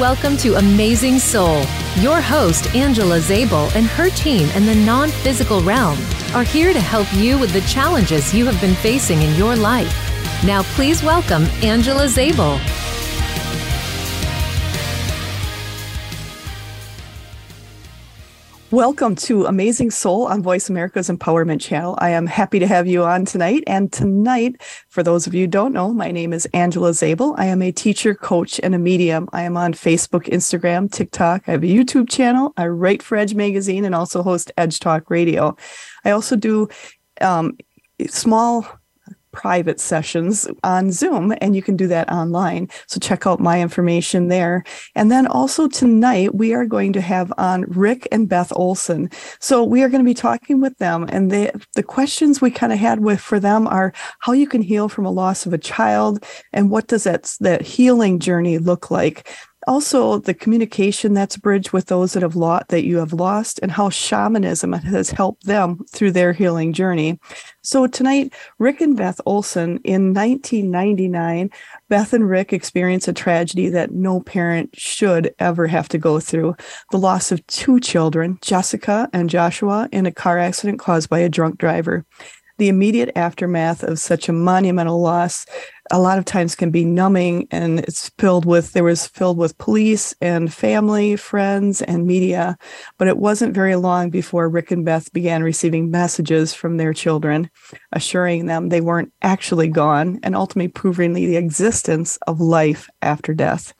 Welcome to Amazing Soul. Your host, Angela Zabel, and her team in the non physical realm are here to help you with the challenges you have been facing in your life. Now, please welcome Angela Zabel. Welcome to Amazing Soul on Voice America's Empowerment Channel. I am happy to have you on tonight. And tonight, for those of you don't know, my name is Angela Zabel. I am a teacher, coach, and a medium. I am on Facebook, Instagram, TikTok. I have a YouTube channel. I write for Edge Magazine and also host Edge Talk Radio. I also do um, small private sessions on Zoom, and you can do that online. So check out my information there. And then also tonight, we are going to have on Rick and Beth Olsen. So we are going to be talking with them, and the the questions we kind of had with for them are how you can heal from a loss of a child, and what does that that healing journey look like also the communication that's bridged with those that have lost that you have lost and how shamanism has helped them through their healing journey so tonight rick and beth olsen in 1999 beth and rick experienced a tragedy that no parent should ever have to go through. The loss of two children jessica and joshua in a car accident caused by a drunk driver the immediate aftermath of such a monumental loss a lot of times can be numbing and it's filled with there was filled with police and family friends and media. But it wasn't very long before rick and beth began receiving messages from their children assuring them they weren't actually gone and ultimately proving the existence of life after death.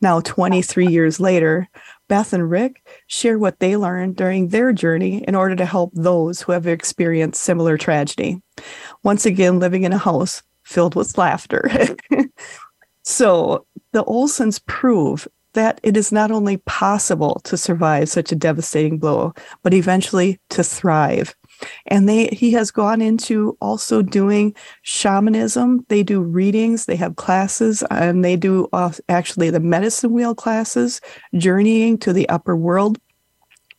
Now 23 years later beth and rick share what they learned during their journey in order to help those who have experienced similar tragedy once again living in a house filled with laughter. so the Olsens prove that it is not only possible to survive such a devastating blow, but eventually to thrive. And they he has gone into also doing shamanism. They do readings, they have classes, and they do uh, actually the medicine wheel classes, journeying to the upper world,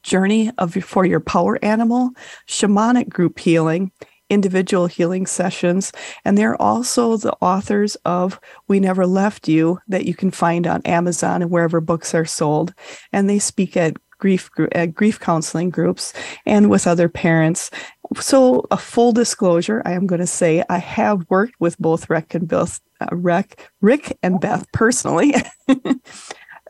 journey of for your power animal, shamanic group healing, individual healing sessions. And they're also the authors of We Never Left You that you can find on Amazon and wherever books are sold. And they speak at grief at grief counseling groups and with other parents. So, a full disclosure, I am going to say I have worked with both Rick and Beth, uh, Rick, Rick and Beth personally.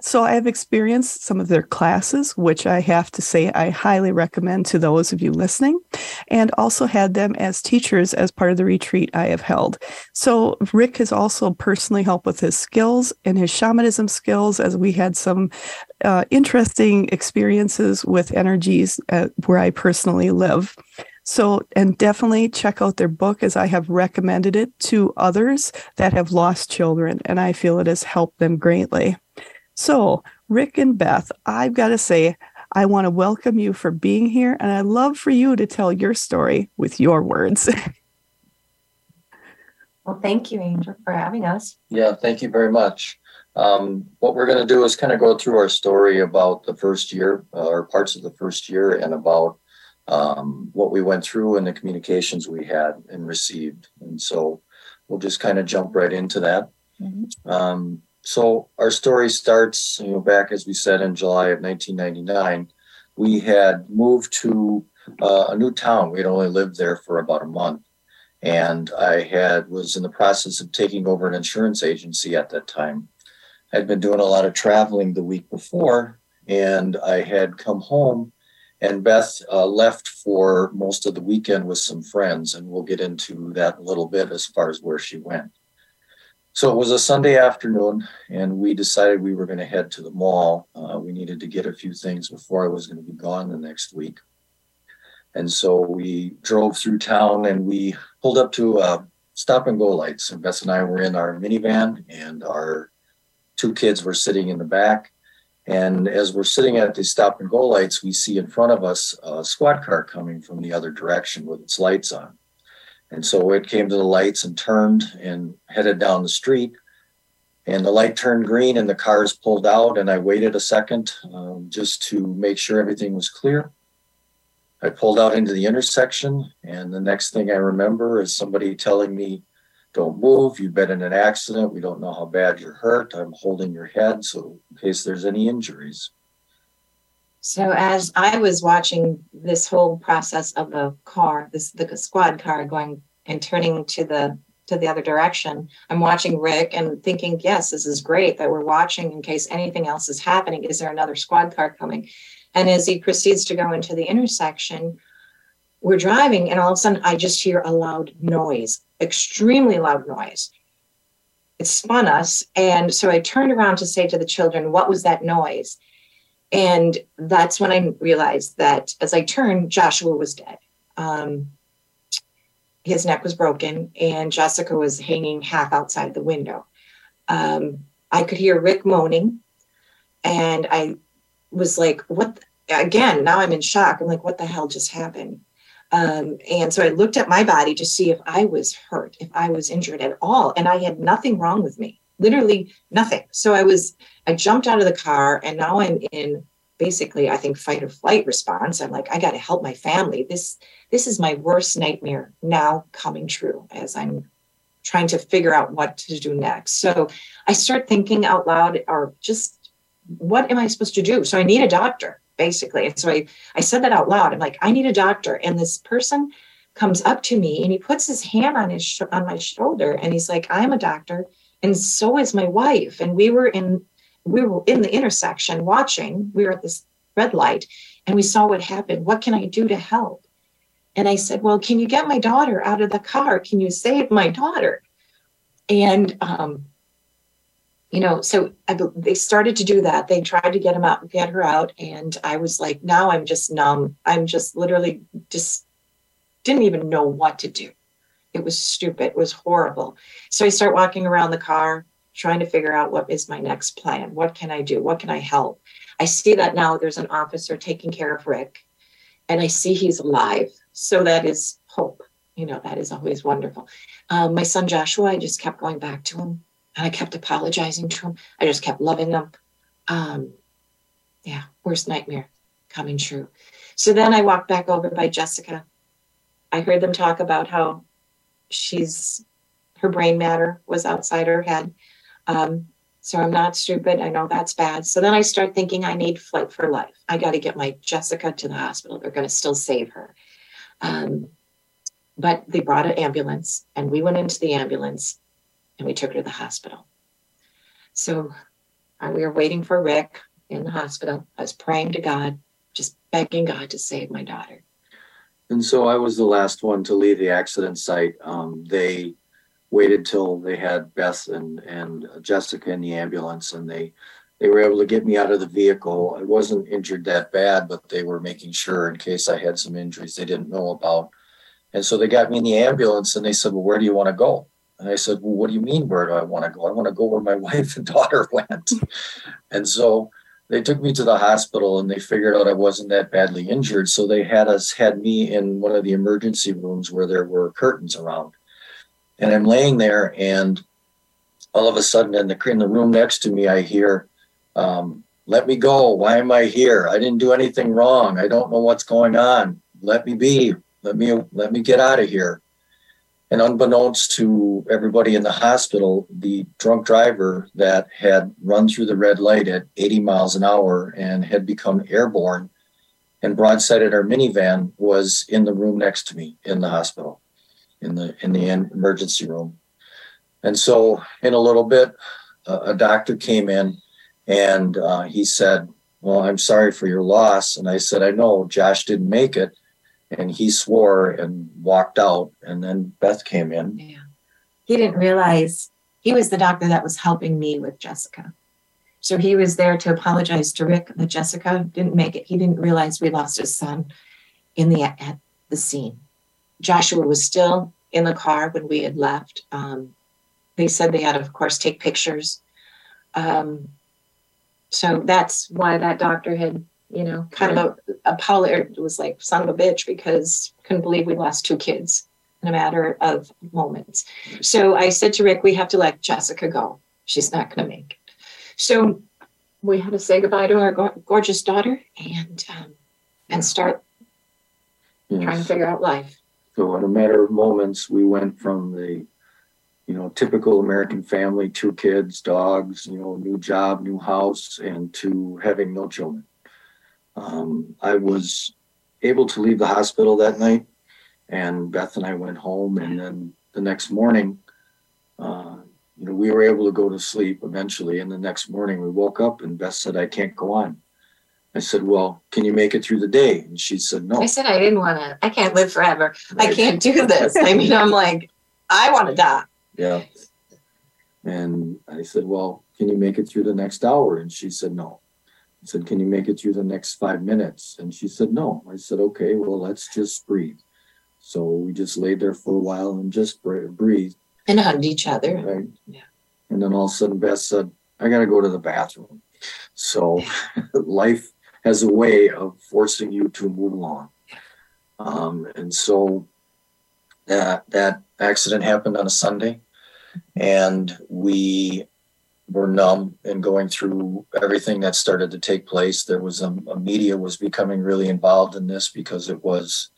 So I have experienced some of their classes, which I have to say I highly recommend to those of you listening, and also had them as teachers as part of the retreat I have held. So Rick has also personally helped with his skills and his shamanism skills as we had some uh, interesting experiences with energies uh, where I personally live. So, and definitely check out their book as I have recommended it to others that have lost children, and I feel it has helped them greatly. So, Rick and Beth, I've got to say, I want to welcome you for being here, and I'd love for you to tell your story with your words. well, thank you, Angel, for having us. Yeah, thank you very much. Um, what we're going to do is kind of go through our story about the first year, uh, or parts of the first year, and about um, what we went through and the communications we had and received. And so we'll just kind of jump right into that. Mm-hmm. Um, so our story starts, you know, back as we said in July of 1999. We had moved to uh, a new town. We had only lived there for about a month, and I had was in the process of taking over an insurance agency at that time. I'd been doing a lot of traveling the week before, and I had come home. And Beth uh, left for most of the weekend with some friends, and we'll get into that a little bit as far as where she went. So it was a Sunday afternoon, and we decided we were going to head to the mall. Uh, we needed to get a few things before I was going to be gone the next week. And so we drove through town and we pulled up to uh, stop and go lights. And Beth and I were in our minivan, and our two kids were sitting in the back. And as we're sitting at the stop and go lights, we see in front of us a squad car coming from the other direction with its lights on. And so it came to the lights and turned and headed down the street. And the light turned green and the cars pulled out. And I waited a second um, just to make sure everything was clear. I pulled out into the intersection. And the next thing I remember is somebody telling me don't move. You've been in an accident. We don't know how bad you're hurt. I'm holding your head so in case there's any injuries. So as I was watching this whole process of the car, this the squad car going and turning to the to the other direction, I'm watching Rick and thinking, yes, this is great that we're watching in case anything else is happening. Is there another squad car coming? And as he proceeds to go into the intersection, we're driving, and all of a sudden I just hear a loud noise, extremely loud noise. It spun us. And so I turned around to say to the children, What was that noise? And that's when I realized that as I turned, Joshua was dead. Um, his neck was broken, and Jessica was hanging half outside the window. Um, I could hear Rick moaning, and I was like, What? Again, now I'm in shock. I'm like, What the hell just happened? Um, and so I looked at my body to see if I was hurt, if I was injured at all. And I had nothing wrong with me, literally nothing. So I was, I jumped out of the car and now I'm in basically, I think, fight or flight response. I'm like, I got to help my family. This, this is my worst nightmare now coming true as I'm trying to figure out what to do next. So I start thinking out loud or just what am I supposed to do? So I need a doctor basically. And so I, I said that out loud. I'm like, I need a doctor. And this person comes up to me and he puts his hand on his sh- on my shoulder and he's like, I'm a doctor, and so is my wife. And we were in we were in the intersection watching. We were at this red light, and we saw what happened. What can I do to help? And I said, Well, can you get my daughter out of the car? Can you save my daughter? And um, you know so I, they started to do that they tried to get him out get her out and i was like now i'm just numb i'm just literally just didn't even know what to do it was stupid it was horrible so i start walking around the car trying to figure out what is my next plan what can i do what can i help i see that now there's an officer taking care of rick and i see he's alive so that is hope you know that is always wonderful um, my son joshua i just kept going back to him and I kept apologizing to him. I just kept loving him. Um, yeah, worst nightmare coming true. So then I walked back over by Jessica. I heard them talk about how she's her brain matter was outside her head. Um, so I'm not stupid. I know that's bad. So then I start thinking I need flight for life. I got to get my Jessica to the hospital. They're going to still save her. Um, but they brought an ambulance, and we went into the ambulance, and we took her to the hospital. So uh, we were waiting for Rick in the hospital. I was praying to God, just begging God to save my daughter. And so I was the last one to leave the accident site. Um, they waited till they had Beth and, and Jessica in the ambulance and they they were able to get me out of the vehicle. I wasn't injured that bad, but they were making sure in case I had some injuries they didn't know about. And so they got me in the ambulance and they said, Well, where do you want to go? And I said, Well, what do you mean, where do I want to go? I want to go where my wife and daughter went. and so they took me to the hospital and they figured out I wasn't that badly injured. So they had us, had me in one of the emergency rooms where there were curtains around. And I'm laying there, and all of a sudden, in the, in the room next to me, I hear, um, Let me go. Why am I here? I didn't do anything wrong. I don't know what's going on. Let me be. Let me let me get out of here. And unbeknownst to everybody in the hospital, the drunk driver that had run through the red light at 80 miles an hour and had become airborne and broadsided our minivan was in the room next to me in the hospital, in the in the emergency room. And so, in a little bit, a doctor came in and uh, he said, "Well, I'm sorry for your loss." And I said, "I know Josh didn't make it." And he swore and walked out and then beth came in. Yeah. He didn't realize he was the doctor that was helping me with jessica. So he was there to apologize to rick that jessica didn't make it. He didn't realize we lost his son in the at the scene. Joshua was still in the car when we had left. Um, they said they had of course take pictures. Um, so that's why that doctor had you know, kind of a, a poly, it was like son of a bitch because couldn't believe we lost two kids in a matter of moments. So I said to Rick, we have to let Jessica go. She's not going to make it. So we had to say goodbye to our go- gorgeous daughter and um, and start yes. trying to figure out life. So in a matter of moments, we went from the, you know, typical American family, two kids, dogs, you know, new job, new house, and to having no children. Um, I was able to leave the hospital that night, and Beth and I went home. And then the next morning, uh, you know, we were able to go to sleep eventually. And the next morning, we woke up, and Beth said, "I can't go on." I said, "Well, can you make it through the day?" And she said, "No." I said I didn't want to. I can't live forever. I can't do this. I mean, I'm like, I want to die. Yeah. And I said, Well, can you make it through the next hour? And she said, No. I said, Can you make it through the next five minutes? And she said, No. I said, Okay, well, let's just breathe. So we just laid there for a while and just breathed. And hugged each other. Right. Yeah. And then all of a sudden, Beth said, I got to go to the bathroom. So life has a way of forcing you to move along. Um, and so that that accident happened on a Sunday, and we were numb and going through everything that started to take place. There was a, a, media was becoming really involved in this because it was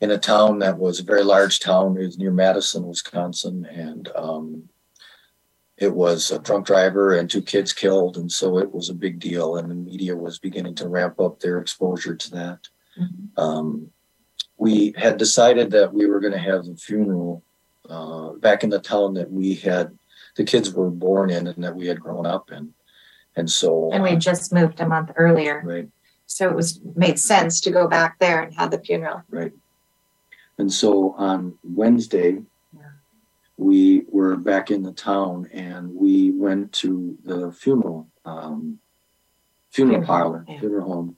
in a town that was a very large town. It was near Madison, Wisconsin, and um, it was a drunk driver and two kids killed, and so it was a big deal. And the media was beginning to ramp up their exposure to that. Mm-hmm. Um, we had decided that we were going to have the funeral uh, back in the town that we had the kids were born in and that we had grown up in. And so and we just moved a month earlier. Right. So it was made sense to go back there and have the funeral. Right. And so on wednesday yeah. we were back in the town and we went to the funeral um, funeral, funeral parlor yeah. funeral home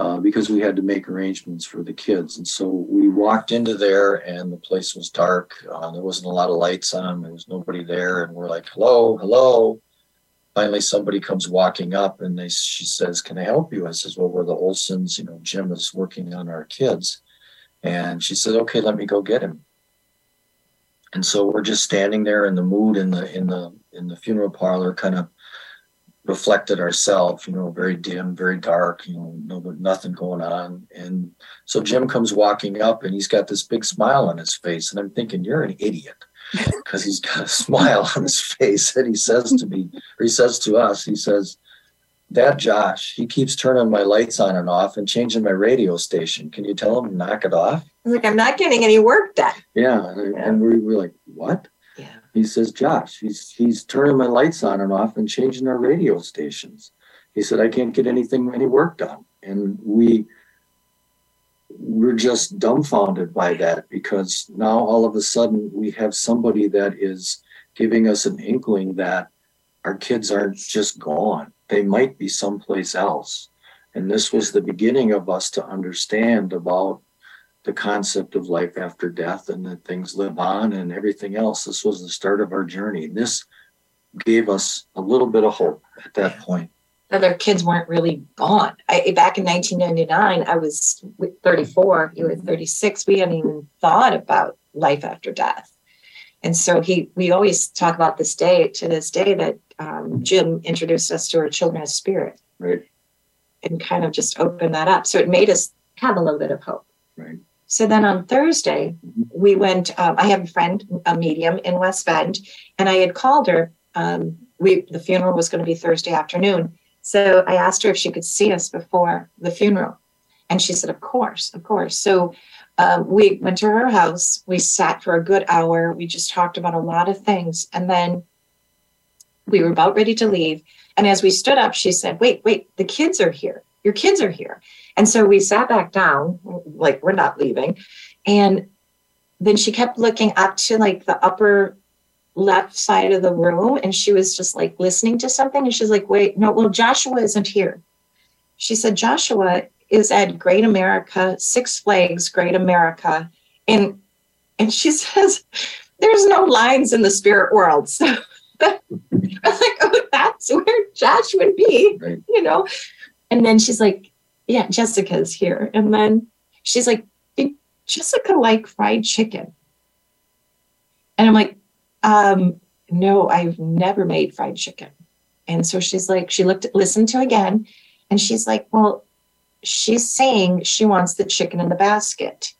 uh, because we had to make arrangements for the kids. And so we walked into there, and the place was dark. Uh, there wasn't a lot of lights on. There was nobody there, and we're like, "Hello, hello." Finally, somebody comes walking up, and they she says, "Can I help you?" I says, "Well, we're the Olsens. You know, Jim is working on our kids." And she said, "Okay, let me go get him." And so we're just standing there in the mood in the in the in the funeral parlor, kind of reflected ourselves, you know, very dim, very dark, you know, no, nothing going on. And so Jim comes walking up and he's got this big smile on his face. And I'm thinking, you're an idiot because he's got a smile on his face. And he says to me, or he says to us, he says, that Josh, he keeps turning my lights on and off and changing my radio station. Can you tell him to knock it off? I'm like, I'm not getting any work done. Yeah. And, yeah. and we were like, what? He says, Josh, he's he's turning my lights on and off and changing our radio stations. He said, I can't get anything, any work done. And we we're just dumbfounded by that because now all of a sudden we have somebody that is giving us an inkling that our kids aren't just gone. They might be someplace else. And this was the beginning of us to understand about the concept of life after death and that things live on and everything else. This was the start of our journey. This gave us a little bit of hope at that point. That our kids weren't really gone. I, back in 1999, I was 34, you were 36. We hadn't even thought about life after death. And so he, we always talk about this day to this day that um, Jim introduced us to our children of spirit. Right. And kind of just opened that up. So it made us have a little bit of hope. Right. So then on Thursday, we went. Um, I have a friend, a medium in West Bend, and I had called her. Um, we the funeral was going to be Thursday afternoon, so I asked her if she could see us before the funeral, and she said, "Of course, of course." So um, we went to her house. We sat for a good hour. We just talked about a lot of things, and then we were about ready to leave. And as we stood up, she said, "Wait, wait, the kids are here." your kids are here. And so we sat back down, like we're not leaving. And then she kept looking up to like the upper left side of the room and she was just like listening to something. And she's like, wait, no, well, Joshua isn't here. She said, Joshua is at Great America, Six Flags, Great America. And and she says, there's no lines in the spirit world. So I'm like, oh, that's where Josh would be, right. you know. And then she's like, Yeah, Jessica's here. And then she's like, Did Jessica like fried chicken? And I'm like, um, no, I've never made fried chicken. And so she's like, she looked, listened to again, and she's like, Well, she's saying she wants the chicken in the basket.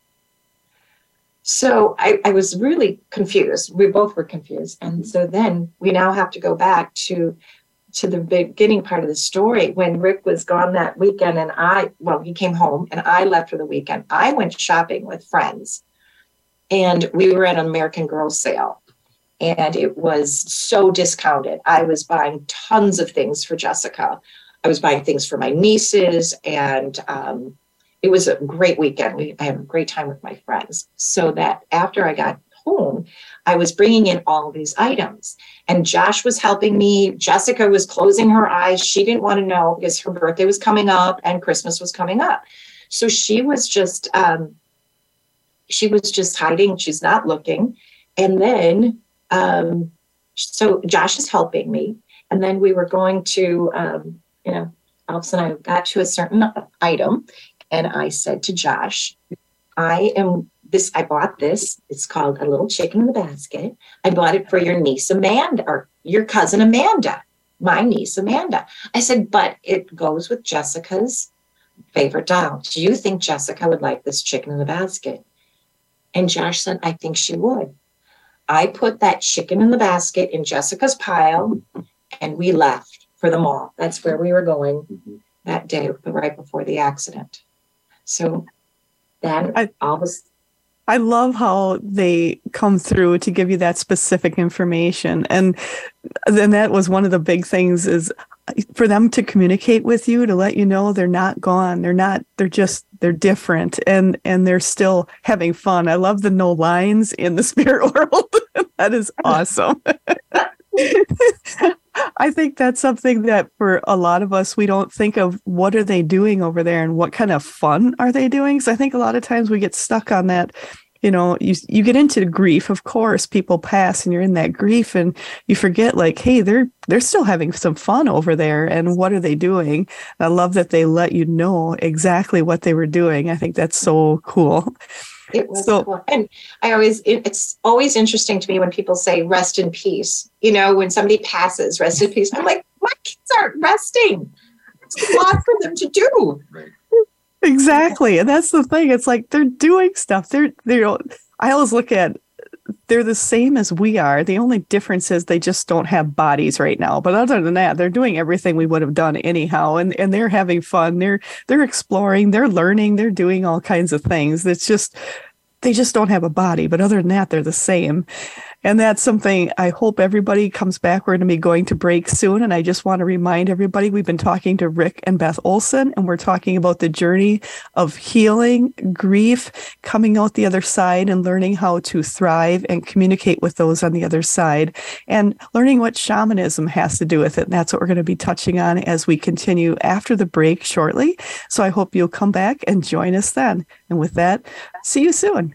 So I, I was really confused. We both were confused. And so then we now have to go back to to the beginning part of the story when Rick was gone that weekend and I, well, he came home and I left for the weekend. I went shopping with friends and we were at an American Girl sale and it was so discounted. I was buying tons of things for Jessica. I was buying things for my nieces and um, it was a great weekend. We, I had a great time with my friends. So that after I got home, I was bringing in all of these items. And Josh was helping me. Jessica was closing her eyes. She didn't want to know because her birthday was coming up and Christmas was coming up. So she was just, um, she was just hiding. She's not looking. And then, um, so Josh is helping me. And then we were going to, um, you know, all of a sudden I got to a certain item and I said to Josh, I am this, I bought this. It's called A Little Chicken in the Basket. I bought it for your niece Amanda or your cousin Amanda, my niece Amanda. I said, but it goes with Jessica's favorite doll. Do you think Jessica would like this chicken in the basket? And Josh said, I think she would. I put that chicken in the basket in Jessica's pile and we left for the mall. That's where we were going mm-hmm. that day, right before the accident. So then I, all was I love how they come through to give you that specific information. And then that was one of the big things is uh, for them to communicate with you to let you know they're not gone. They're not, they're just, they're different and and they're still having fun. I love the no lines in the spirit world. that is awesome. I think that's something that for a lot of us, we don't think of what are they doing over there and what kind of fun are they doing. So I think a lot of times we get stuck on that. You know, you you get into grief. Of course, people pass, and you're in that grief, and you forget, like, hey, they're they're still having some fun over there, and what are they doing? I love that they let you know exactly what they were doing. I think that's so cool. It was so, cool. And I always, it, it's always interesting to me when people say rest in peace. You know, when somebody passes, rest in peace. I'm like, my kids aren't resting. It's a lot for them to do. Right. Exactly. And that's the thing. It's like they're doing stuff. They're, they're, I always look at, they're the same as we are. The only difference is they just don't have bodies right now. But other than that, they're doing everything we would have done anyhow. And and they're having fun. They're they're exploring, they're learning, they're doing all kinds of things. It's just they just don't have a body. But other than that, they're the same. And that's something I hope everybody comes back. We're going to be going to break soon. And I just want to remind everybody we've been talking to Rick and Beth Olsen, and we're talking about the journey of healing, grief, coming out the other side, and learning how to thrive and communicate with those on the other side, and learning what shamanism has to do with it. And that's what we're going to be touching on as we continue after the break shortly. So I hope you'll come back and join us then. And with that, see you soon.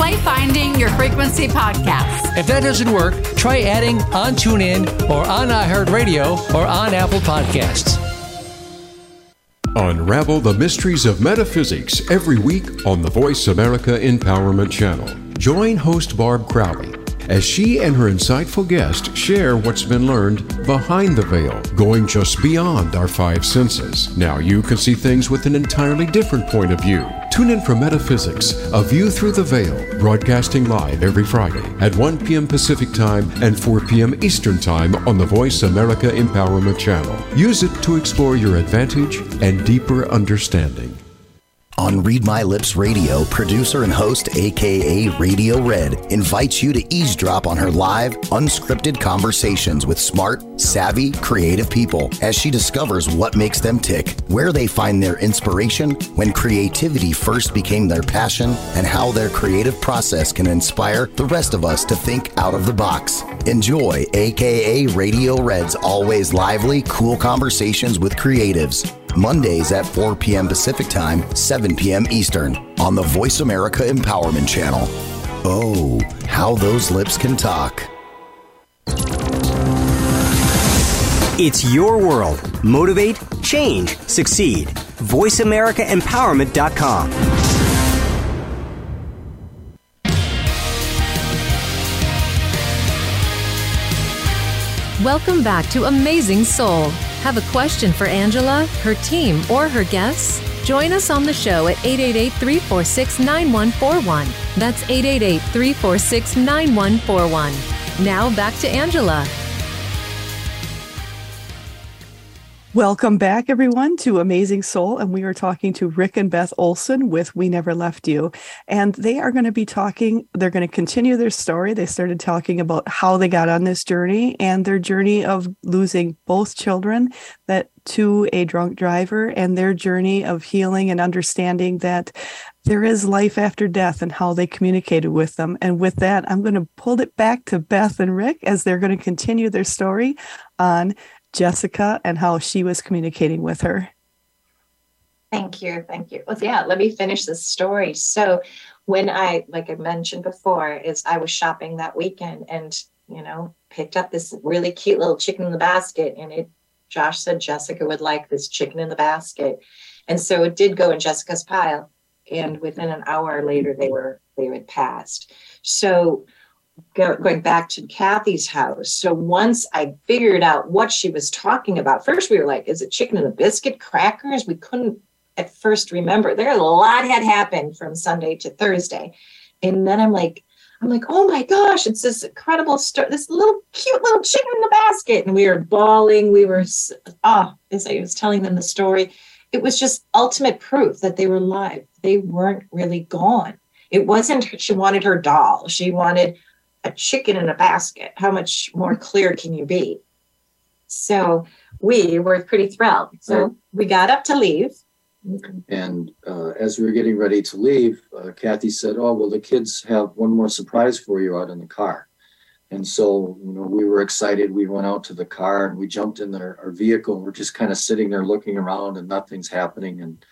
Play Finding Your Frequency podcast. If that doesn't work, try adding on TuneIn or on iHeartRadio or on Apple Podcasts. Unravel the mysteries of metaphysics every week on the Voice America Empowerment Channel. Join host Barb Crowley as she and her insightful guest share what's been learned behind the veil, going just beyond our five senses. Now you can see things with an entirely different point of view. Tune in for Metaphysics, A View Through the Veil, broadcasting live every Friday at 1 p.m. Pacific Time and 4 p.m. Eastern Time on the Voice America Empowerment Channel. Use it to explore your advantage and deeper understanding. On Read My Lips Radio, producer and host, aka Radio Red, invites you to eavesdrop on her live, unscripted conversations with smart, savvy, creative people as she discovers what makes them tick, where they find their inspiration, when creativity first became their passion, and how their creative process can inspire the rest of us to think out of the box. Enjoy, aka Radio Red's always lively, cool conversations with creatives Mondays at 4 p.m. Pacific Time, 7 p.m. Eastern on the Voice America Empowerment Channel. Oh, how those lips can talk. It's your world. Motivate, change, succeed. VoiceAmericaEmpowerment.com. Welcome back to Amazing Soul. Have a question for Angela, her team, or her guests? Join us on the show at 888 346 9141. That's 888 346 9141. Now back to Angela. Welcome back, everyone, to Amazing Soul. And we are talking to Rick and Beth Olsen with We Never Left You. And they are going to be talking, they're going to continue their story. They started talking about how they got on this journey and their journey of losing both children that to a drunk driver and their journey of healing and understanding that there is life after death and how they communicated with them. And with that, I'm going to pull it back to Beth and Rick as they're going to continue their story on Jessica and how she was communicating with her. Thank you. Thank you. Well, yeah, let me finish this story. So, when I, like I mentioned before, is I was shopping that weekend and, you know, picked up this really cute little chicken in the basket. And it, Josh said Jessica would like this chicken in the basket. And so it did go in Jessica's pile. And within an hour later, they were, they had passed. So, going back to Kathy's house. So once I figured out what she was talking about, first we were like, is it chicken and a biscuit, crackers? We couldn't at first remember. There a lot had happened from Sunday to Thursday. And then I'm like, I'm like, oh my gosh, it's this incredible story, this little cute little chicken in the basket. And we were bawling. We were, ah, as I was telling them the story, it was just ultimate proof that they were alive. They weren't really gone. It wasn't, she wanted her doll. She wanted a chicken in a basket. How much more clear can you be? So we were pretty thrilled. So we got up to leave. And uh, as we were getting ready to leave, uh, Kathy said, "Oh, well, the kids have one more surprise for you out in the car." And so, you know, we were excited. We went out to the car and we jumped in their, our vehicle. We're just kind of sitting there looking around and nothing's happening. And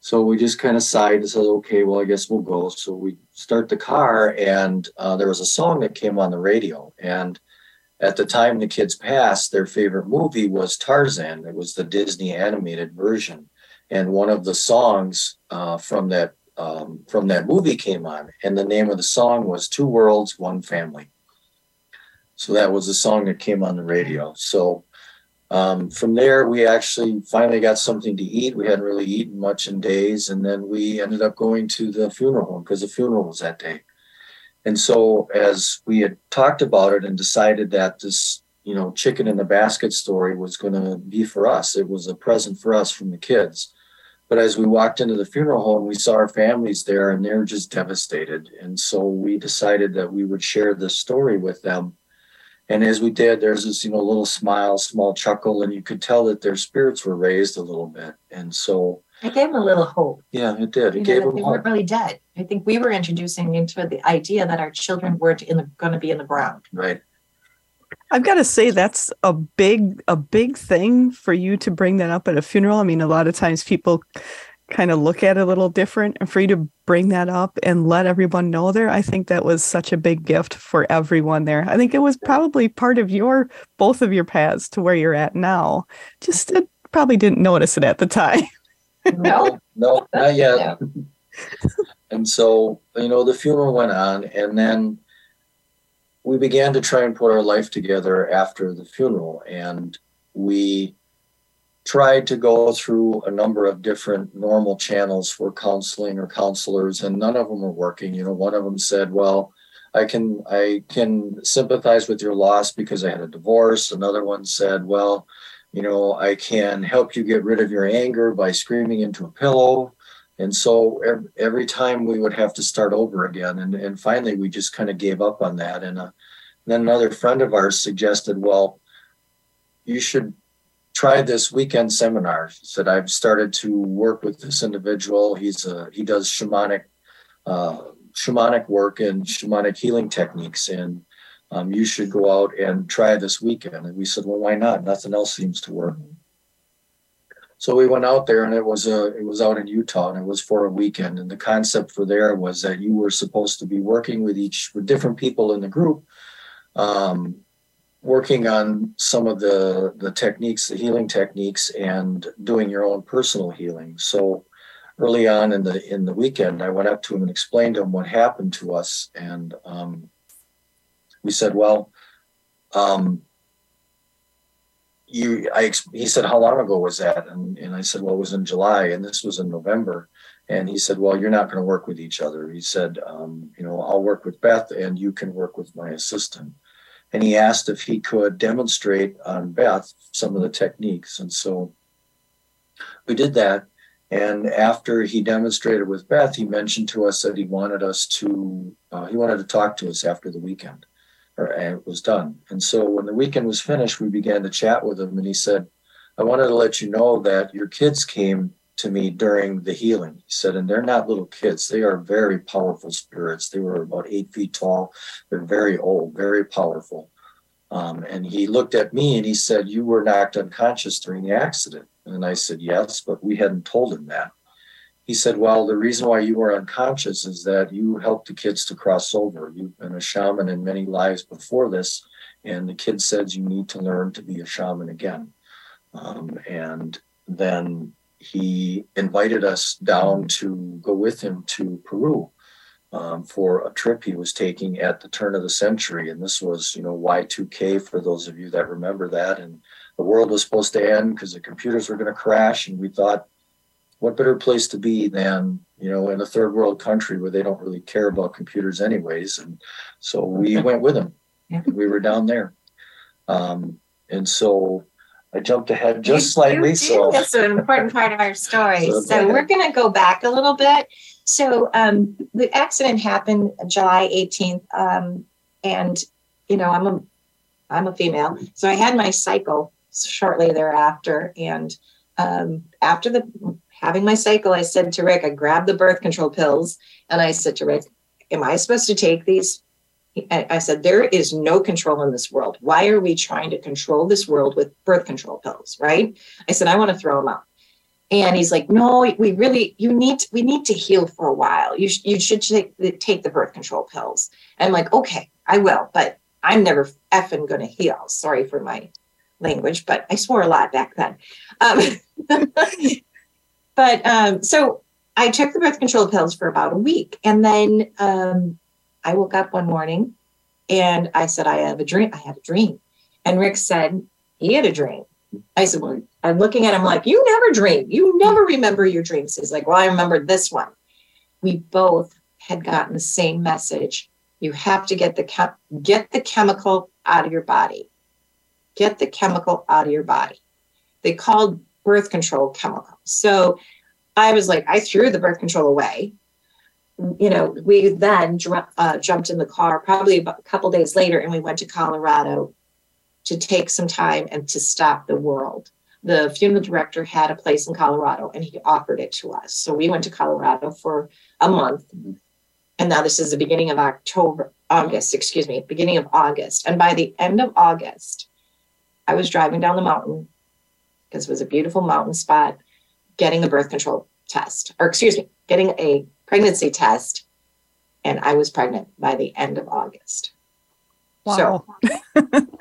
so we just kind of sighed and said, okay, well, I guess we'll go. So we start the car, and uh, there was a song that came on the radio. And at the time the kids passed, their favorite movie was Tarzan. It was the Disney animated version. And one of the songs uh, from that um, from that movie came on, and the name of the song was Two Worlds, One Family. So that was the song that came on the radio. So um, from there, we actually finally got something to eat. We hadn't really eaten much in days. And then we ended up going to the funeral home because the funeral was that day. And so, as we had talked about it and decided that this, you know, chicken in the basket story was going to be for us, it was a present for us from the kids. But as we walked into the funeral home, we saw our families there and they're just devastated. And so we decided that we would share this story with them and as we did, there's this, you know, little smile, small chuckle, and you could tell that their spirits were raised a little bit. And so it gave them a little hope. Yeah, it did. It you gave know, them they hope. weren't really dead. I think we were introducing into the idea that our children weren't in the, going to be in the ground. Right. I've got to say that's a big a big thing for you to bring that up at a funeral. I mean, a lot of times people kind of look at it a little different. And for you to bring that up and let everyone know there i think that was such a big gift for everyone there. I think it was probably part of your both of your paths to where you're at now. Just uh, probably didn't notice it at the time. No. No not yet. and so you know the funeral went on and then we began to try and put our life together after the funeral. And we tried to go through a number of different normal channels for counseling or counselors and none of them were working. You know one of them said well i can i can sympathize with your loss because i had a divorce. Another one said well you know i can help you get rid of your anger by screaming into a pillow. And so every time we would have to start over again and, and finally we just kind of gave up on that. And uh, then another friend of ours suggested well you should tried this weekend seminar. He said I've started to work with this individual. He's a he does shamanic uh, shamanic work and shamanic healing techniques, and um, you should go out and try this weekend. And we said, well, why not? Nothing else seems to work. So we went out there and it was a it was out in Utah and it was for a weekend. And the concept for there was that you were supposed to be working with each with different people in the group, um, working on some of the the techniques, the healing techniques, and doing your own personal healing. So early on in the in the weekend, I went up to him and explained to him what happened to us, and um, we said, well. Um, you I he said how long ago was that and and I said well it was in July and this was in November and he said well you're not going to work with each other he said um, you know I'll work with Beth and you can work with my assistant and he asked if he could demonstrate on Beth some of the techniques. And so we did that. And after he demonstrated with Beth he mentioned to us that he wanted us to uh, he wanted to talk to us after the weekend and it was done. And so when the weekend was finished, we began to chat with him, and he said, I wanted to let you know that your kids came to me during the healing. He said, and they're not little kids. They are very powerful spirits. They were about eight feet tall. They're very old, very powerful. Um, and he looked at me and he said, You were knocked unconscious during the accident. And I said, Yes, but we hadn't told him that he said, Well, the reason why you were unconscious is that you helped the kids to cross over. You've been a shaman in many lives before this, and the kid says you need to learn to be a shaman again. Um, and then he invited us down to go with him to Peru um, for a trip he was taking at the turn of the century. And this was, you know, Y2K for those of you that remember that. And the world was supposed to end because the computers were going to crash. And we thought, what better place to be than you know in a third world country where they don't really care about computers anyways and so we went with him. yeah. we were down there um, and so I jumped ahead just slightly. so that's an important part of our story. so, so we're going to go back a little bit. So um, the accident happened July 18th, um, and you know I'm a I'm a female, so I had my cycle shortly thereafter, and um, after the having my cycle, I said to Rick, I grabbed the birth control pills and I said to Rick, Am I supposed to take these? I said, There is no control in this world. Why are we trying to control this world with birth control pills? Right? I said, I want to throw them out. And he's like, No, we really, you need, to, we need to heal for a while. You, sh- you should take the, take the birth control pills. And I'm like, Okay, I will, but I'm never effing going to heal. Sorry for my language, but I swore a lot back then. Um, but um, so I took the birth control pills for about a week. And then um, I woke up one morning and I said, I have a dream. I had a dream. And Rick said, he had a dream. I said, Well, I'm looking at him like, You never dream. You never remember your dreams. He's like, Well, I remember this one. We both had gotten the same message. You have to get the chem- get the chemical out of your body. Get the chemical out of your body. They called birth control chemical. So I was like, I threw the birth control away. You know, we then uh, jumped in the car probably a couple days later and we went to Colorado to take some time and to stop the world. The funeral director had a place in Colorado and he offered it to us. So we went to Colorado for a month. And now this is the beginning of October, August, excuse me, beginning of August. And by the end of August, I was driving down the mountain because it was a beautiful mountain spot, getting a birth control test, or excuse me, getting a pregnancy test. And I was pregnant by the end of August. Wow. So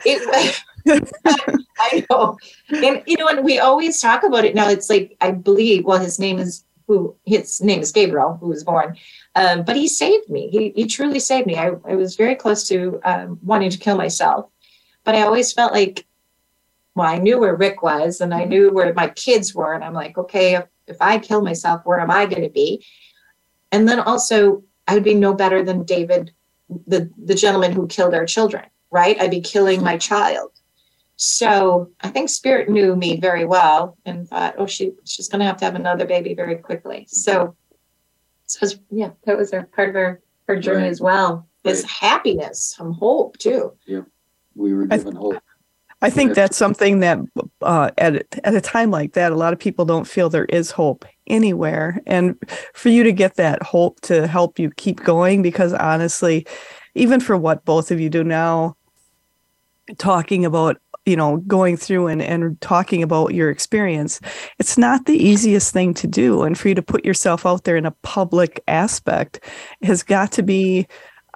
it I know. And you know, and we always talk about it now. It's like I believe, well, his name is who his name is Gabriel, who was born. Um, but he saved me. He, he truly saved me. I, I was very close to um, wanting to kill myself, but I always felt like well, I knew where Rick was and I knew where my kids were. And I'm like, okay, if, if I kill myself, where am I going to be? And then also, I would be no better than David, the, the gentleman who killed our children, right? I'd be killing my child. So I think Spirit knew me very well and thought, oh, she, she's going to have to have another baby very quickly. So, so was, yeah, that was a part of her, her journey right. as well. This right. happiness, some hope too. Yeah, we were given hope. I think that's something that uh, at at a time like that, a lot of people don't feel there is hope anywhere, and for you to get that hope to help you keep going, because honestly, even for what both of you do now, talking about you know going through and, and talking about your experience it's not the easiest thing to do. And for you to put yourself out there in a public aspect has got to be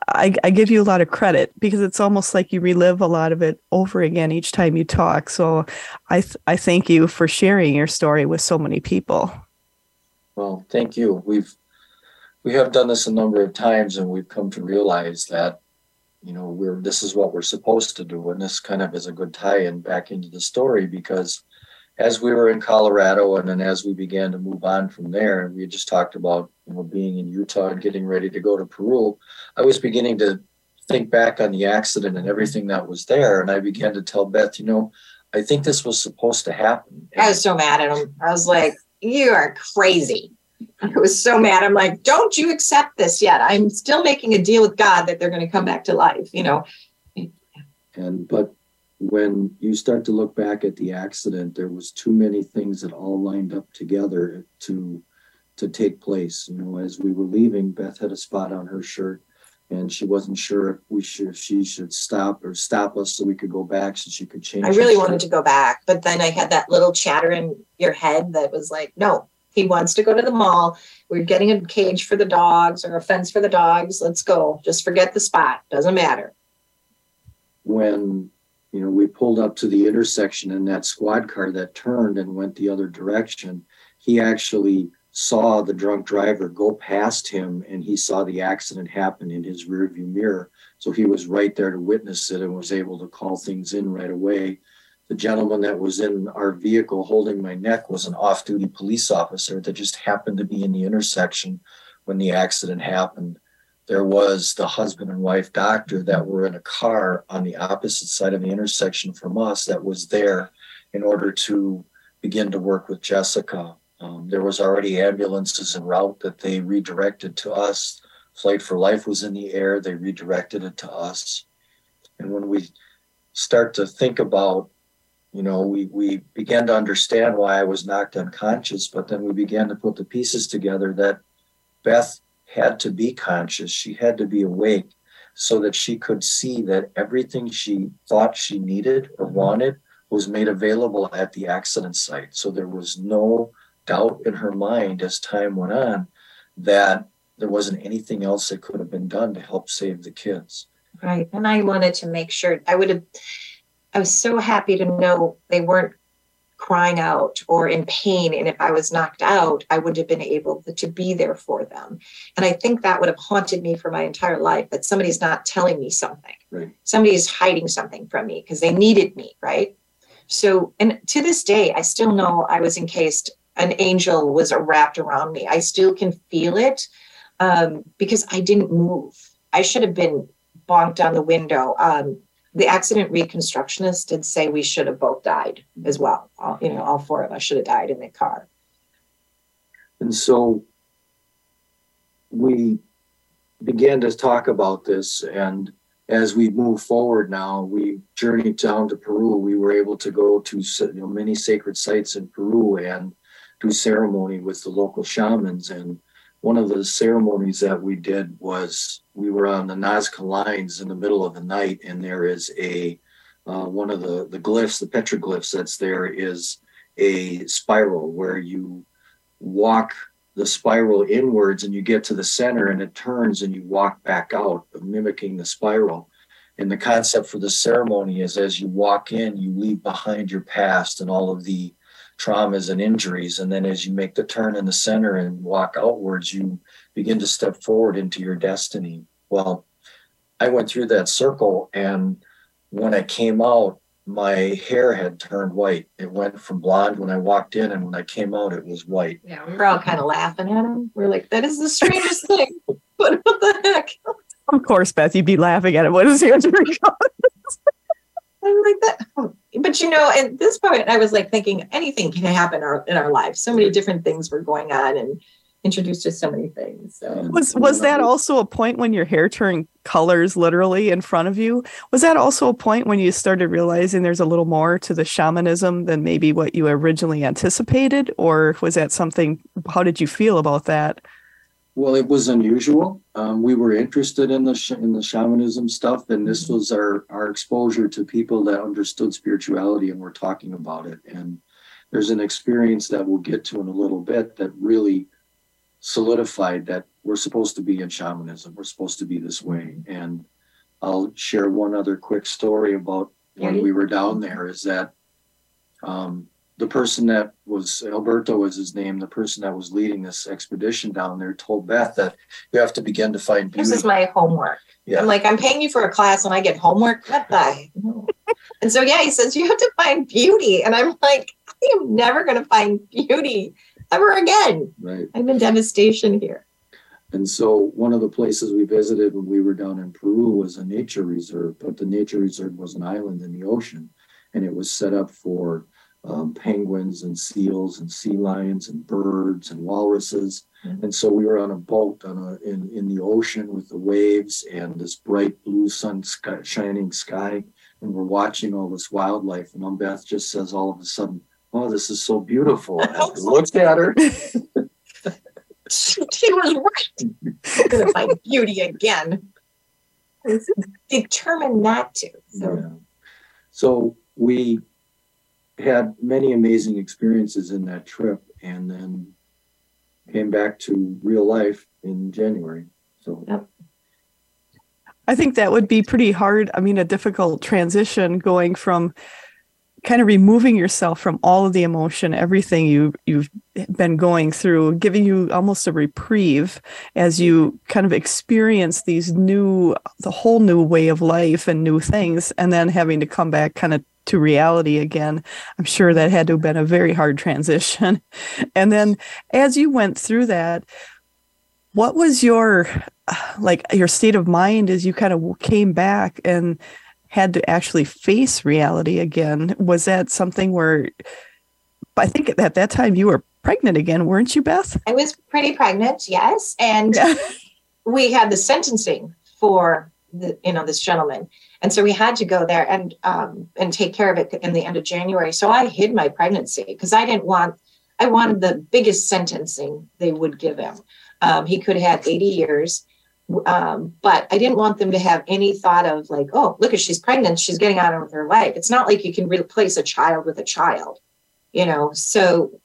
I, I give you a lot of credit because it's almost like you relive a lot of it over again each time you talk. So i th- i thank you for sharing your story with so many people. Well thank you. We've we have done this a number of times and we've come to realize that you know we're this is what we're supposed to do. And this kind of is a good tie-in back into the story because as we were in colorado and then as we began to move on from there and we just talked about you know being in utah and getting ready to go to peru i was beginning to think back on the accident and everything that was there and i began to tell beth you know i think this was supposed to happen i was so mad at him i was like you are crazy I was so mad. I'm like, don't you accept this yet? I'm still making a deal with God that they're going to come back to life, you know. And but when you start to look back at the accident, there was too many things that all lined up together to to take place. You know, as we were leaving, Beth had a spot on her shirt and she wasn't sure if we should if she should stop or stop us so we could go back so she could change. I really wanted to go back, but then I had that little chatter in your head that was like, no, he wants to go to the mall. We're getting a cage for the dogs or a fence for the dogs. Let's go. Just forget the spot. Doesn't matter. When you know we pulled up to the intersection and that squad car that turned and went the other direction, he actually saw the drunk driver go past him and he saw the accident happen in his rearview mirror. So he was right there to witness it and was able to call things in right away the gentleman that was in our vehicle holding my neck was an off duty police officer that just happened to be in the intersection when the accident happened. There was the husband and wife doctor that were in a car on the opposite side of the intersection from us that was there in order to begin to work with Jessica. Um, there was already ambulances en route that they redirected to us. Flight for Life was in the air. They redirected it to us. And when we start to think about you know, we, we began to understand why I was knocked unconscious, but then we began to put the pieces together that Beth had to be conscious. She had to be awake so that she could see that everything she thought she needed or wanted was made available at the accident site. So there was no doubt in her mind as time went on that there wasn't anything else that could have been done to help save the kids. Right. And I wanted to make sure I would have I was so happy to know they weren't crying out or in pain. And if I was knocked out, I would have been able to be there for them. And I think that would have haunted me for my entire life that somebody's not telling me something. Right. Somebody's hiding something from me because they needed me, right? So, and to this day, I still know I was encased, an angel was wrapped around me. I still can feel it um, because I didn't move. I should have been bonked on the window. Um, the accident reconstructionist did say we should have both died as well. All, you know, all four of us should have died in the car. And so we began to talk about this. And as we move forward now, we journeyed down to Peru. We were able to go to you know, many sacred sites in Peru and do ceremony with the local shamans. And one of the ceremonies that we did was we were on the Nazca lines in the middle of the night, and there is a uh, one of the the glyphs, the petroglyphs that's there is a spiral where you walk the spiral inwards and you get to the center and it turns and you walk back out, mimicking the spiral. And the concept for the ceremony is as you walk in, you leave behind your past and all of the traumas and injuries. And then as you make the turn in the center and walk outwards, you begin to step forward into your destiny. Well, I went through that circle, and when I came out, my hair had turned white. It went from blonde when I walked in, and when I came out, it was white. Yeah, we were all kind of laughing at him. We are like, that is the strangest thing. But what the heck? Of course, Beth, you'd be laughing at it. What is your I'm like that. But you know, at this point, I was like thinking anything can happen in our, in our lives. So many different things were going on and introduced to so many things. So was was that also a point when your hair turned colors literally in front of you? Was that also a point when you started realizing there's a little more to the shamanism than maybe what you originally anticipated? Or was that something how did you feel about that? Well, it was unusual. Um, we were interested in the sh- in the shamanism stuff, and this was our our exposure to people that understood spirituality and were talking about it. And there's an experience that we'll get to in a little bit that really solidified that we're supposed to be in shamanism. We're supposed to be this way. And I'll share one other quick story about when we were down there. Is that um, the person that was Alberto was his name, the person that was leading this expedition down there told Beth that you have to begin to find beauty. This is my homework. Yeah. I'm like, I'm paying you for a class and I get homework. What the? And so, yeah, he says, you have to find beauty. And I'm like, I am never going to find beauty ever again. Right. I'm in devastation here. And so one of the places we visited when we were down in Peru was a nature reserve, but the nature reserve was an island in the ocean and it was set up for um, penguins and seals and sea lions and birds and walruses. Mhm. And so we were on a boat on a, in, in the ocean with the waves and this bright blue sun sky, shining sky. And we're watching all this wildlife. And Beth just says all of a sudden, Oh, this is so beautiful. And I looked at her. She, she was right. I'm going to find beauty again. Determined not to. So, Yeah. So we had many amazing experiences in that trip and then came back to real life in January. So Yep. I think that would be pretty hard. I mean, a difficult transition going from kind of removing yourself from all of the emotion, everything you you've been going through, giving you almost a reprieve as you kind of experience these new, the whole new way of life and new things, and then having to come back kind of to reality again. I'm sure that had to have been a very hard transition. And then as you went through that, what was your like your state of mind as you kind of came back and had to actually face reality again was that something where i think at that time you were pregnant again weren't you beth I was pretty pregnant, yes. And we had the sentencing for the, you know, this gentleman. And so we had to go there and um, and take care of it in the end of January. So I hid my pregnancy because I didn't want I wanted the biggest sentencing they would give him. Um, he could have had 80 years. Um, but I didn't want them to have any thought of like, oh, look, if she's pregnant, she's getting on with her life. It's not like you can replace a child with a child, you know. So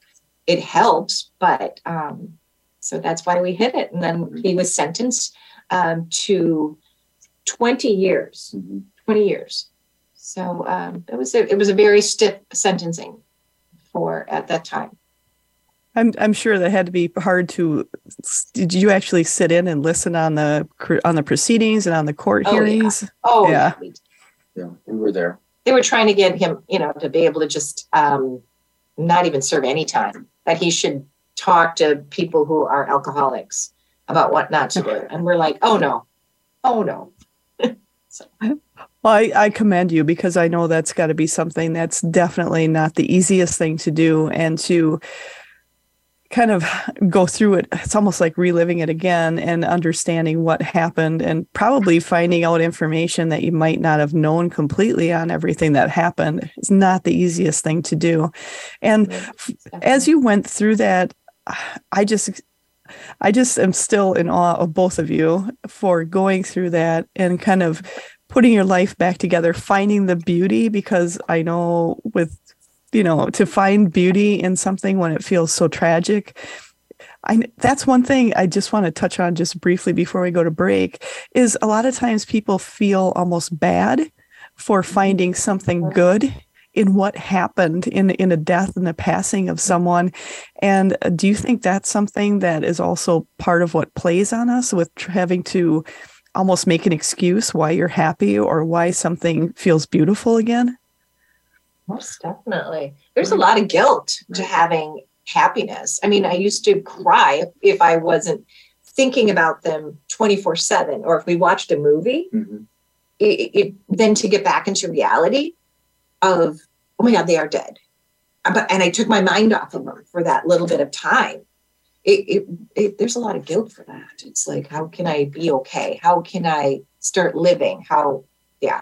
it helps, but um, so that's why we hit it. And then he was sentenced um, to 20 years. mhm. 20 years. So um, it was a, it was a very stiff sentencing for at that time. I'm i'm sure that had to be hard to did you actually sit in and listen on the on the proceedings and on the court Oh, yeah. hearings Oh Yeah. we- yeah, we were there. they were trying to get him, you know, to be able to just um, not even serve any time. That he should talk to people who are alcoholics about what not to do. And we're like, oh no, oh no. Well, I, I commend you because I know that's got to be something that's definitely not the easiest thing to do. And to kind of go through it, it's almost like reliving it again and understanding what happened and probably finding out information that you might not have known completely on everything that happened. It's not the easiest thing to do. And as you went through that, I just I just am still in awe of both of you for going through that and kind of putting your life back together, finding the beauty because I know with you know to find beauty in something when it feels so tragic. I that's one thing I just want to touch on just briefly before we go to break is a lot of times people feel almost bad for finding something good in what happened in in a death and the passing of someone. And uh, do you think that's something that is also part of what plays on us with tr- having to almost make an excuse why you're happy or why something feels beautiful again Most definitely. There's a lot of guilt to having happiness. I mean, I used to cry if I wasn't thinking about them 24 7, or if we watched a movie, Mhm. it, it, then to get back into reality of, oh my God, they are dead. Uh, But, and I took my mind off of them for that little bit of time. It, it, it, there's a lot of guilt for that. It's like, how can I be okay? How can I start living? How, yeah.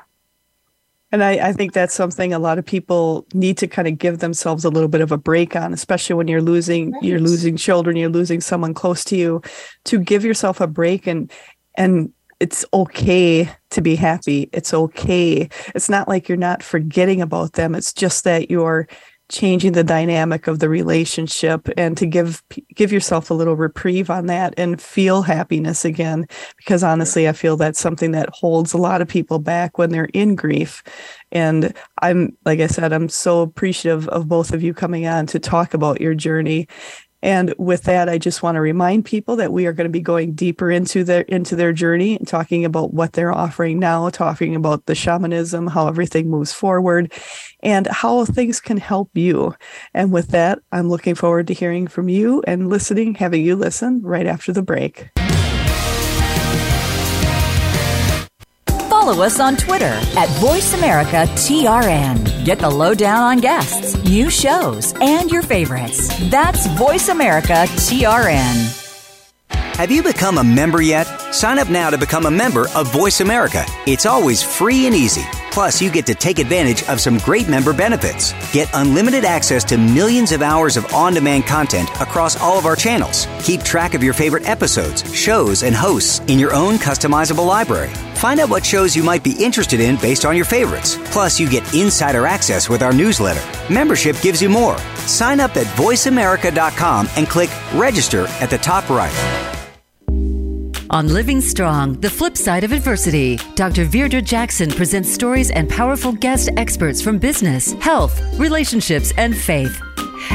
And I, I, think that's something a lot of people need to kind of give themselves a little bit of a break on, especially when you're losing right. you're losing children, you're losing someone close to you, to give yourself a break and and it's okay to be happy. It's okay. It's not like you're not forgetting about them. It's just that you're changing the dynamic of the relationship and to give give yourself a little reprieve on that and feel happiness again. Because honestly I feel that's something that holds a lot of people back when they're in grief. And I'm like I said I'm so appreciative of both of you coming on to talk about your journey and with that, I just want to remind people that we are going to be going deeper into their into their journey and talking about what they're offering now, talking about the shamanism, how everything moves forward, and how things can help you. And with that, I'm looking forward to hearing from you and listening, having you listen right after the break. Follow us on Twitter at VoiceAmericaTRN. Get the lowdown on guests, new shows, and your favorites. That's VoiceAmericaTRN. Have you become a member yet? Sign up now to become a member of Voice America. It's always free and easy. Plus, you get to take advantage of some great member benefits. Get unlimited access to millions of hours of on demand content across all of our channels. Keep track of your favorite episodes, shows, and hosts in your own customizable library Find out what shows you might be interested in based on your favorites. Plus, you get insider access with our newsletter. Membership gives you more. Sign up at voiceamerica.com and click register at the top right. On Living Strong, the flip side of adversity, Dr. Virdra Jackson presents stories and powerful guest experts from business, health, relationships, and faith.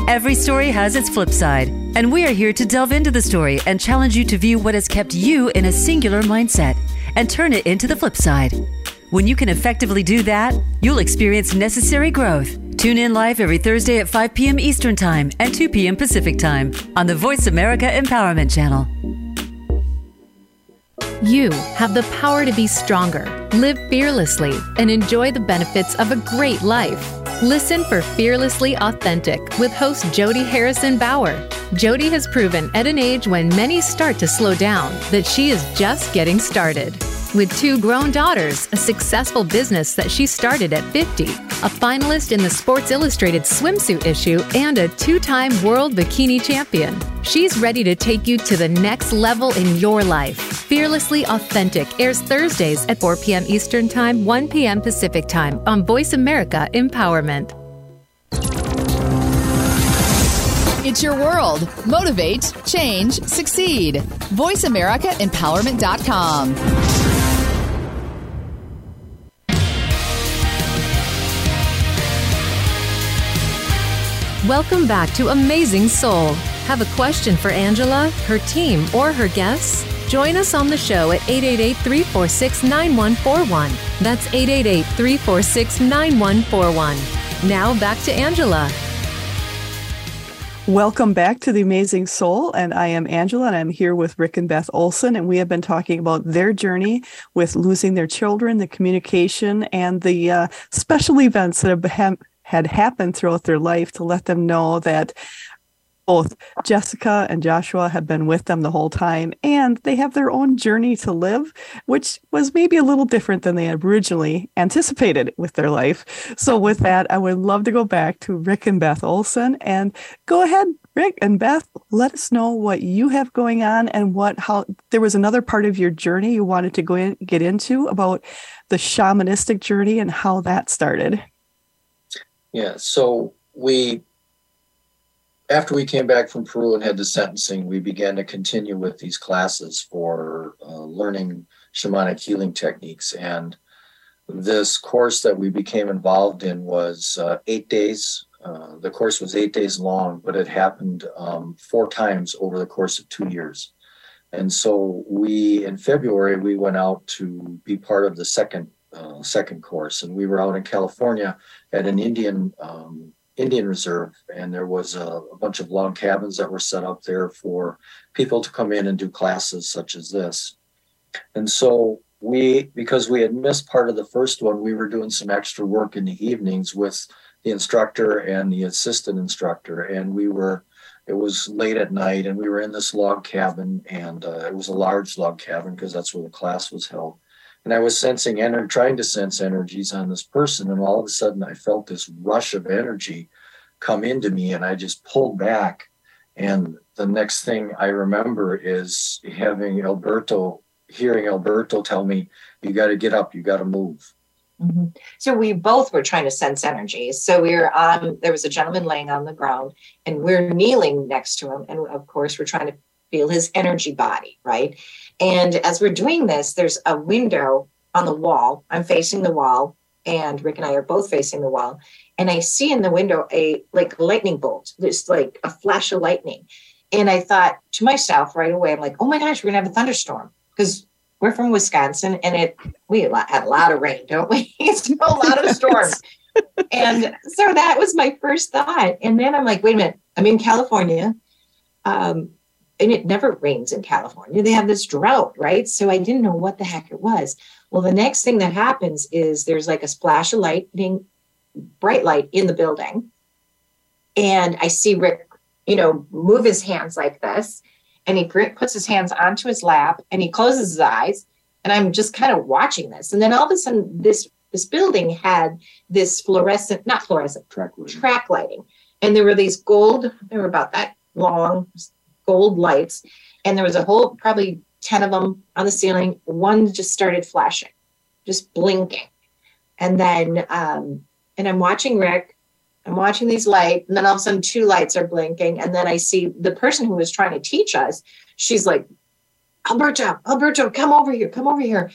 Every story has its flip side, and we are here to delve into the story and challenge you to view what has kept you in a singular mindset and turn it into the flip side. When you can effectively do that, you'll experience necessary growth. Tune in live every Thursday at 5 p.m. Eastern Time and 2 p.m. Pacific Time on the Voice America Empowerment Channel. You have the power to be stronger, live fearlessly, and enjoy the benefits of a great life. Listen for Fearlessly Authentic with host Jody Harrison Bauer. Jody has proven at an age when many start to slow down that she is just getting started. With two grown daughters, a successful business that she started at 50, a finalist in the Sports Illustrated swimsuit issue, and a two time world bikini champion. She's ready to take you to the next level in your life. Fearlessly Authentic airs Thursdays at 4 p.m. Eastern Time, 1 p.m. Pacific Time on Voice America Empowerment. It's your world. Motivate, change, succeed. VoiceAmericaEmpowerment.com. Welcome back to Amazing Soul. Have a question for Angela, her team, or her guests? Join us on the show at 888 346 9141. That's 888 346 9141. Now back to Angela. Welcome back to the Amazing Soul. And I am Angela, and I'm here with Rick and Beth Olsen. And we have been talking about their journey with losing their children, the communication, and the uh, special events that have had happened throughout their life to let them know that both Jessica and Joshua have been with them the whole time and they have their own journey to live, which was maybe a little different than they originally anticipated with their life. So, with that, I would love to go back to Rick and Beth Olsen and go ahead, Rick and Beth, let us know what you have going on and what, how there was another part of your journey you wanted to go in, get into about the shamanistic journey and how that started. Yeah. So we, after we came back from Peru and had the sentencing, we began to continue with these classes for uh, learning shamanic healing techniques. And this course that we became involved in was uh, eight days. Uh, the course was eight days long, but it happened um, four times over the course of two years. And so we, in February, we went out to be part of the second uh, second course, and we were out in California at an Indian um, Indian reserve, and there was a, a, bunch of log cabins that were set up there for people to come in and do classes such as this. And so we, because we had missed part of the first one, we were doing some extra work in the evenings with the instructor and the assistant instructor, and we were. It was late at night, and we were in this log cabin, and uh, it was a large log cabin because that's where the class was held and I was sensing and trying to sense energies on this person. And all of a sudden, I felt this rush of energy come into me, and I just pulled back. And the next thing I remember is having Alberto, hearing Alberto tell me, You got to get up, you got to move. Mm-hmm. So we both were trying to sense energy. So we were on, there was a gentleman laying on the ground, and we're kneeling next to him. And of course, we're trying to feel his energy body, right? And as we're doing this, there's a window on the wall. I'm facing the wall, and Rick and I are both facing the wall. And I see in the window a like lightning bolt, just like a flash of lightning. And I thought to myself right away, I'm like, oh my gosh, we're gonna have a thunderstorm because we're from Wisconsin and it we had a lot of rain, don't we? it's a lot of storms. and so that was my first thought. And then I'm like, wait a minute, I'm in California. Um, and it never rains in California. They have this drought, right? So I didn't know what the heck it was. Well, the next thing that happens is there's like a splash of lightning, bright light in the building. And I see Rick, you know, move his hands like this. And he puts his hands onto his lap and he closes his eyes. And I'm just kind of watching this. And then all of a sudden, this this building had this fluorescent, not fluorescent, track lighting. track lighting. And there were these gold, they were about that long, gold lights. And there was a whole, probably 10 of them on the ceiling. One just started flashing, just blinking. And then, um, and I'm watching Rick, I'm watching these lights, and then all of a sudden, two lights are blinking. And then I see the person who was trying to teach us, she's like, Alberto, Alberto, come over here, come over here.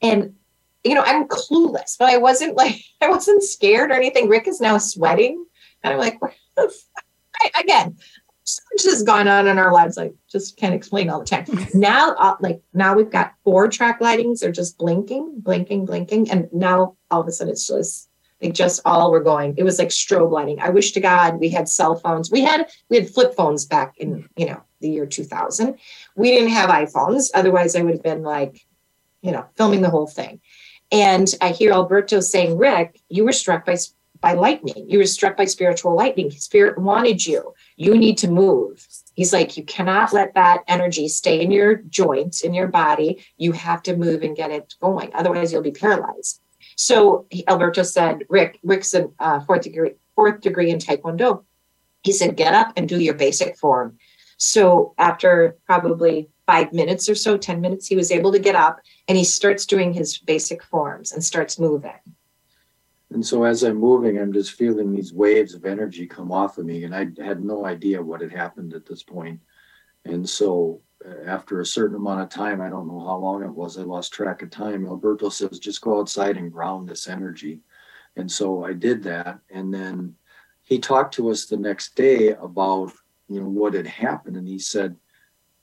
And, you know, I'm clueless, but I wasn't like, I wasn't scared or anything. Rick is now sweating. And I'm like, I, again, so much has gone on in our lives. Like just can't explain all the time. now, uh, like now we've got four track lightings. They're just blinking, blinking, blinking, and now all of a sudden it's just like just all we're going. It was like strobe lighting. I wish to God we had cell phones. We had we had flip phones back in you know the year 2000. We didn't have iPhones. Otherwise, I would have been like, you know, filming the whole thing. And I hear Alberto saying, "Rick, you were struck by by lightning. You were struck by spiritual lightning. Spirit wanted you. You need to move. He's like, you cannot let that energy stay in your joints, in your body. You have to move and get it going. Otherwise, you'll be paralyzed. So Alberto said, Rick, Rick's a uh, fourth degree, fourth degree in Taekwondo. He said, get up and do your basic form. So after probably five minutes or so, 10 minutes, he was able to get up and he starts doing his basic forms and starts moving. And so as I'm moving, I'm just feeling these waves of energy come off of me. And I had no idea what had happened at this point. And so uh, after a certain amount of time, I don't know how long it was, I lost track of time. Alberto says, just go outside and ground this energy. And so I did that. And then he talked to us the next day about, you know, what had happened. And he said,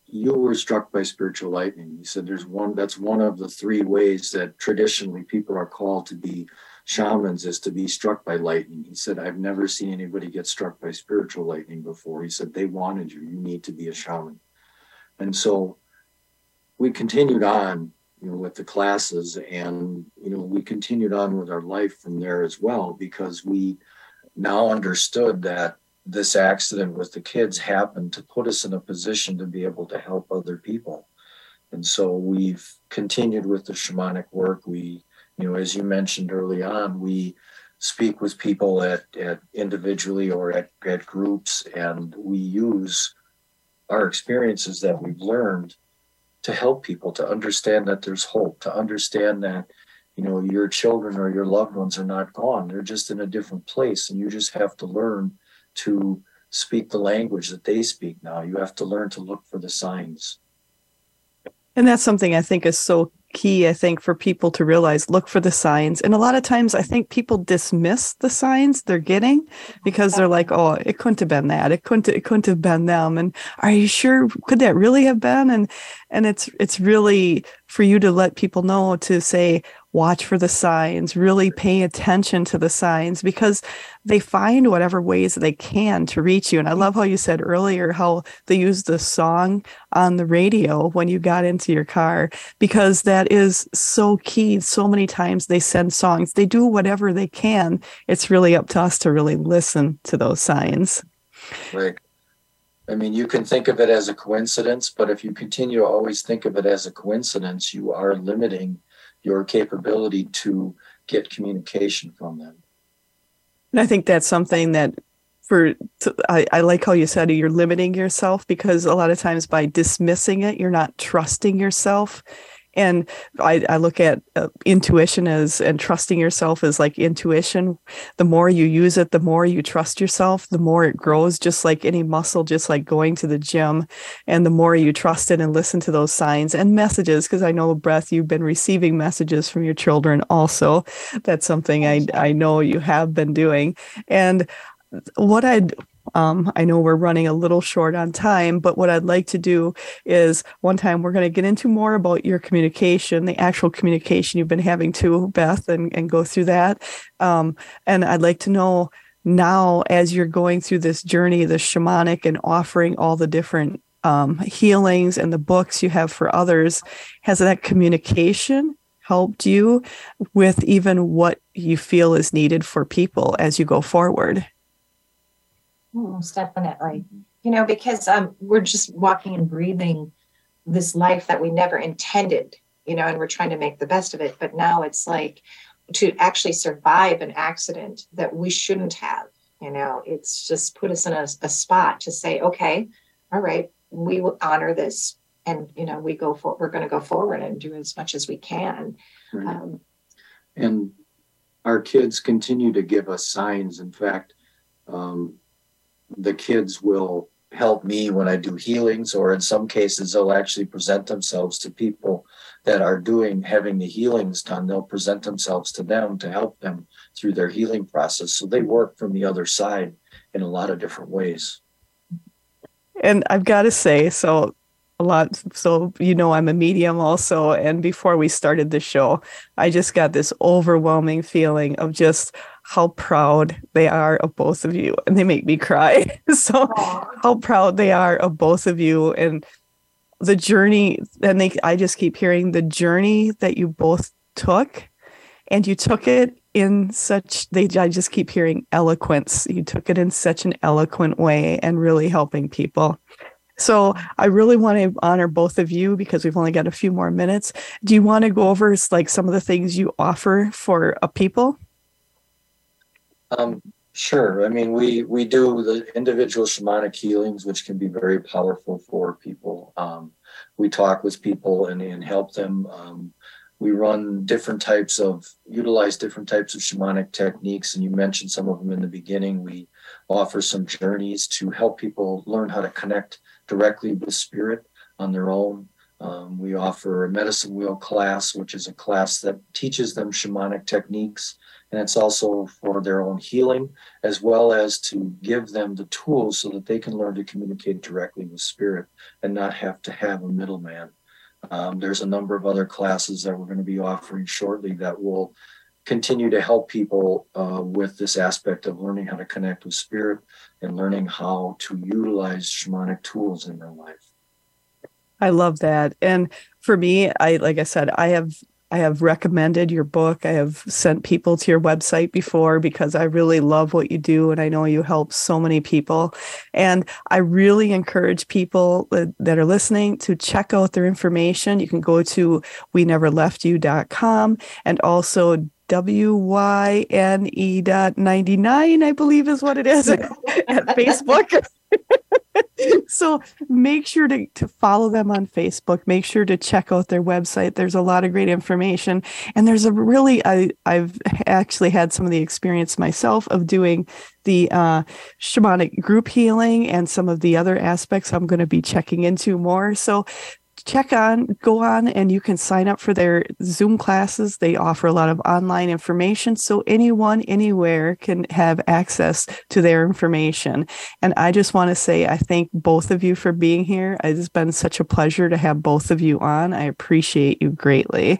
you were struck by spiritual lightning. He said, there's one, that's one of the three ways that traditionally people are called to be shamans is to be struck by lightning. He said, I've never seen anybody get struck by spiritual lightning before. He said, they wanted you. You need to be a shaman. And so we continued on, you know, with the classes and, you know, we continued on with our life from there as well because we now understood that this accident with the kids happened to put us in a position to be able to help other people. And so we've continued with the shamanic work. We you know, as you mentioned early on, we speak with people at, at individually or at, at groups, and we use our experiences that we've learned to help people to understand that there's hope, to understand that, you know, your children or your loved ones are not gone. They're just in a different place, and you just have to learn to speak the language that they speak now. You have to learn to look for the signs. And that's something I think is so key, I think, for people to realize look for the signs. And a lot of times I think people dismiss the signs they're getting because they're like, oh, it couldn't have been that. It couldn't it couldn't have been them. And are you sure could that really have been? And and it's it's really for you to let people know to say, watch for the signs, really pay attention to the signs because they find whatever ways they can to reach you. And I love how you said earlier how they use the song on the radio when you got into your car because that is so key. So many times they send songs, they do whatever they can. It's really up to us to really listen to those signs. Right. I mean, you can think of it as a coincidence, but if you continue to always think of it as a coincidence, you are limiting your capability to get communication from them. And I think that's something that for I, I like how you said you're limiting yourself because a lot of times by dismissing it, you're not trusting yourself and I, I look at uh, intuition as and trusting yourself as like intuition. The more you use it, the more you trust yourself, the more it grows, just like any muscle, just like going to the gym. And the more you trust it and listen to those signs and messages, because I know, Beth, you've been receiving messages from your children also. That's something I, I know you have been doing. And what I'd um, I know we're running a little short on time, but what I'd like to do is one time we're going to get into more about your communication, the actual communication you've been having to Beth, and, and go through that. Um, and I'd like to know now, as you're going through this journey, the shamanic and offering all the different um, healings and the books you have for others, has that communication helped you with even what you feel is needed for people as you go forward? Most definitely. You know, because um, we're just walking and breathing this life that we never intended, you know, and we're trying to make the best of it. But now it's like to actually survive an accident that we shouldn't have, you know, it's just put us in a, a spot to say, okay, all right, we will honor this. And, you know, we go for, we're going to go forward and do as much as we can. Right. Um, and our kids continue to give us signs. In fact, um, the kids will help me when I do healings, or in some cases, they'll actually present themselves to people that are doing having the healings done. They'll present themselves to them to help them through their healing process. So they work from the other side in a lot of different ways. And I've got to say, so a lot so you know i'm a medium also and before we started the show i just got this overwhelming feeling of just how proud they are of both of you and they make me cry so Aww. how proud they are of both of you and the journey and they i just keep hearing the journey that you both took and you took it in such they i just keep hearing eloquence you took it in such an eloquent way and really helping people so I really want to honor both of you because we've only got a few more minutes. Do you want to go over like some of the things you offer for a people? Um, sure. I mean, we we do the individual shamanic healings, which can be very powerful for people. Um, we talk with people and, and help them. Um, we run different types of utilize different types of shamanic techniques, and you mentioned some of them in the beginning. We offer some journeys to help people learn how to connect directly with spirit on their own. Um, we offer a medicine wheel class, which is a class that teaches them shamanic techniques and it's also for their own healing, as well as to give them the tools so that they can learn to communicate directly with spirit and not have to have a middleman. Um, there's a number of other classes that we're going to be offering shortly that will continue to help people uh, with this aspect of learning how to connect with spirit and learning how to utilize shamanic tools in their life. I love that. And for me, I like I said, I have I have recommended your book. I have sent people to your website before because I really love what you do and I know you help so many people. And I really encourage people that are listening to check out their information. You can go to we never left you.com and also W-Y-N-E dot 99, I believe is what it is at Facebook. so make sure to, to follow them on Facebook. Make sure to check out their website. There's a lot of great information. And there's a really, I, I've actually had some of the experience myself of doing the uh, shamanic group healing and some of the other aspects I'm going to be checking into more. So check on, go on, and you can sign up for their Zoom classes. They offer a lot of online information, so anyone, anywhere can have access to their information. And I just want to say, I thank both of you for being here. It's been such a pleasure to have both of you on. I appreciate you greatly.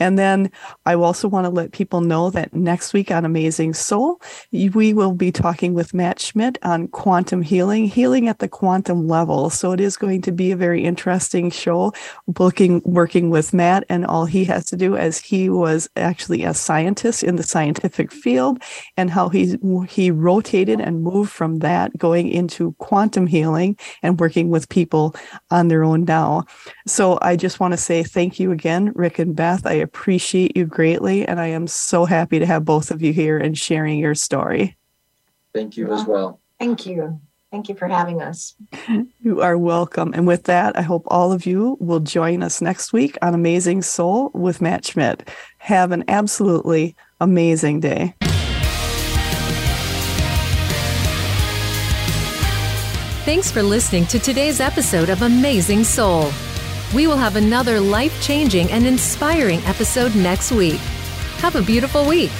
And then I also want to let people know that next week on Amazing Soul, we will be talking with Matt Schmidt on quantum healing, healing at the quantum level. So it is going to be a very interesting show, looking, working with Matt and all he has to do as he was actually a scientist in the scientific field and how he, he rotated and moved from that going into quantum healing and working with people on their own now. So I just want to say thank you again, Rick and Beth. I appreciate you greatly. And I am so happy to have both of you here and sharing your story. Thank you as well. Thank you. Thank you for having us. You are welcome. And with that, I hope all of you will join us next week on Amazing Soul with Matt Schmidt. Have an absolutely amazing day. Thanks for listening to today's episode of Amazing Soul. We will have another life changing and inspiring episode next week. Have a beautiful week.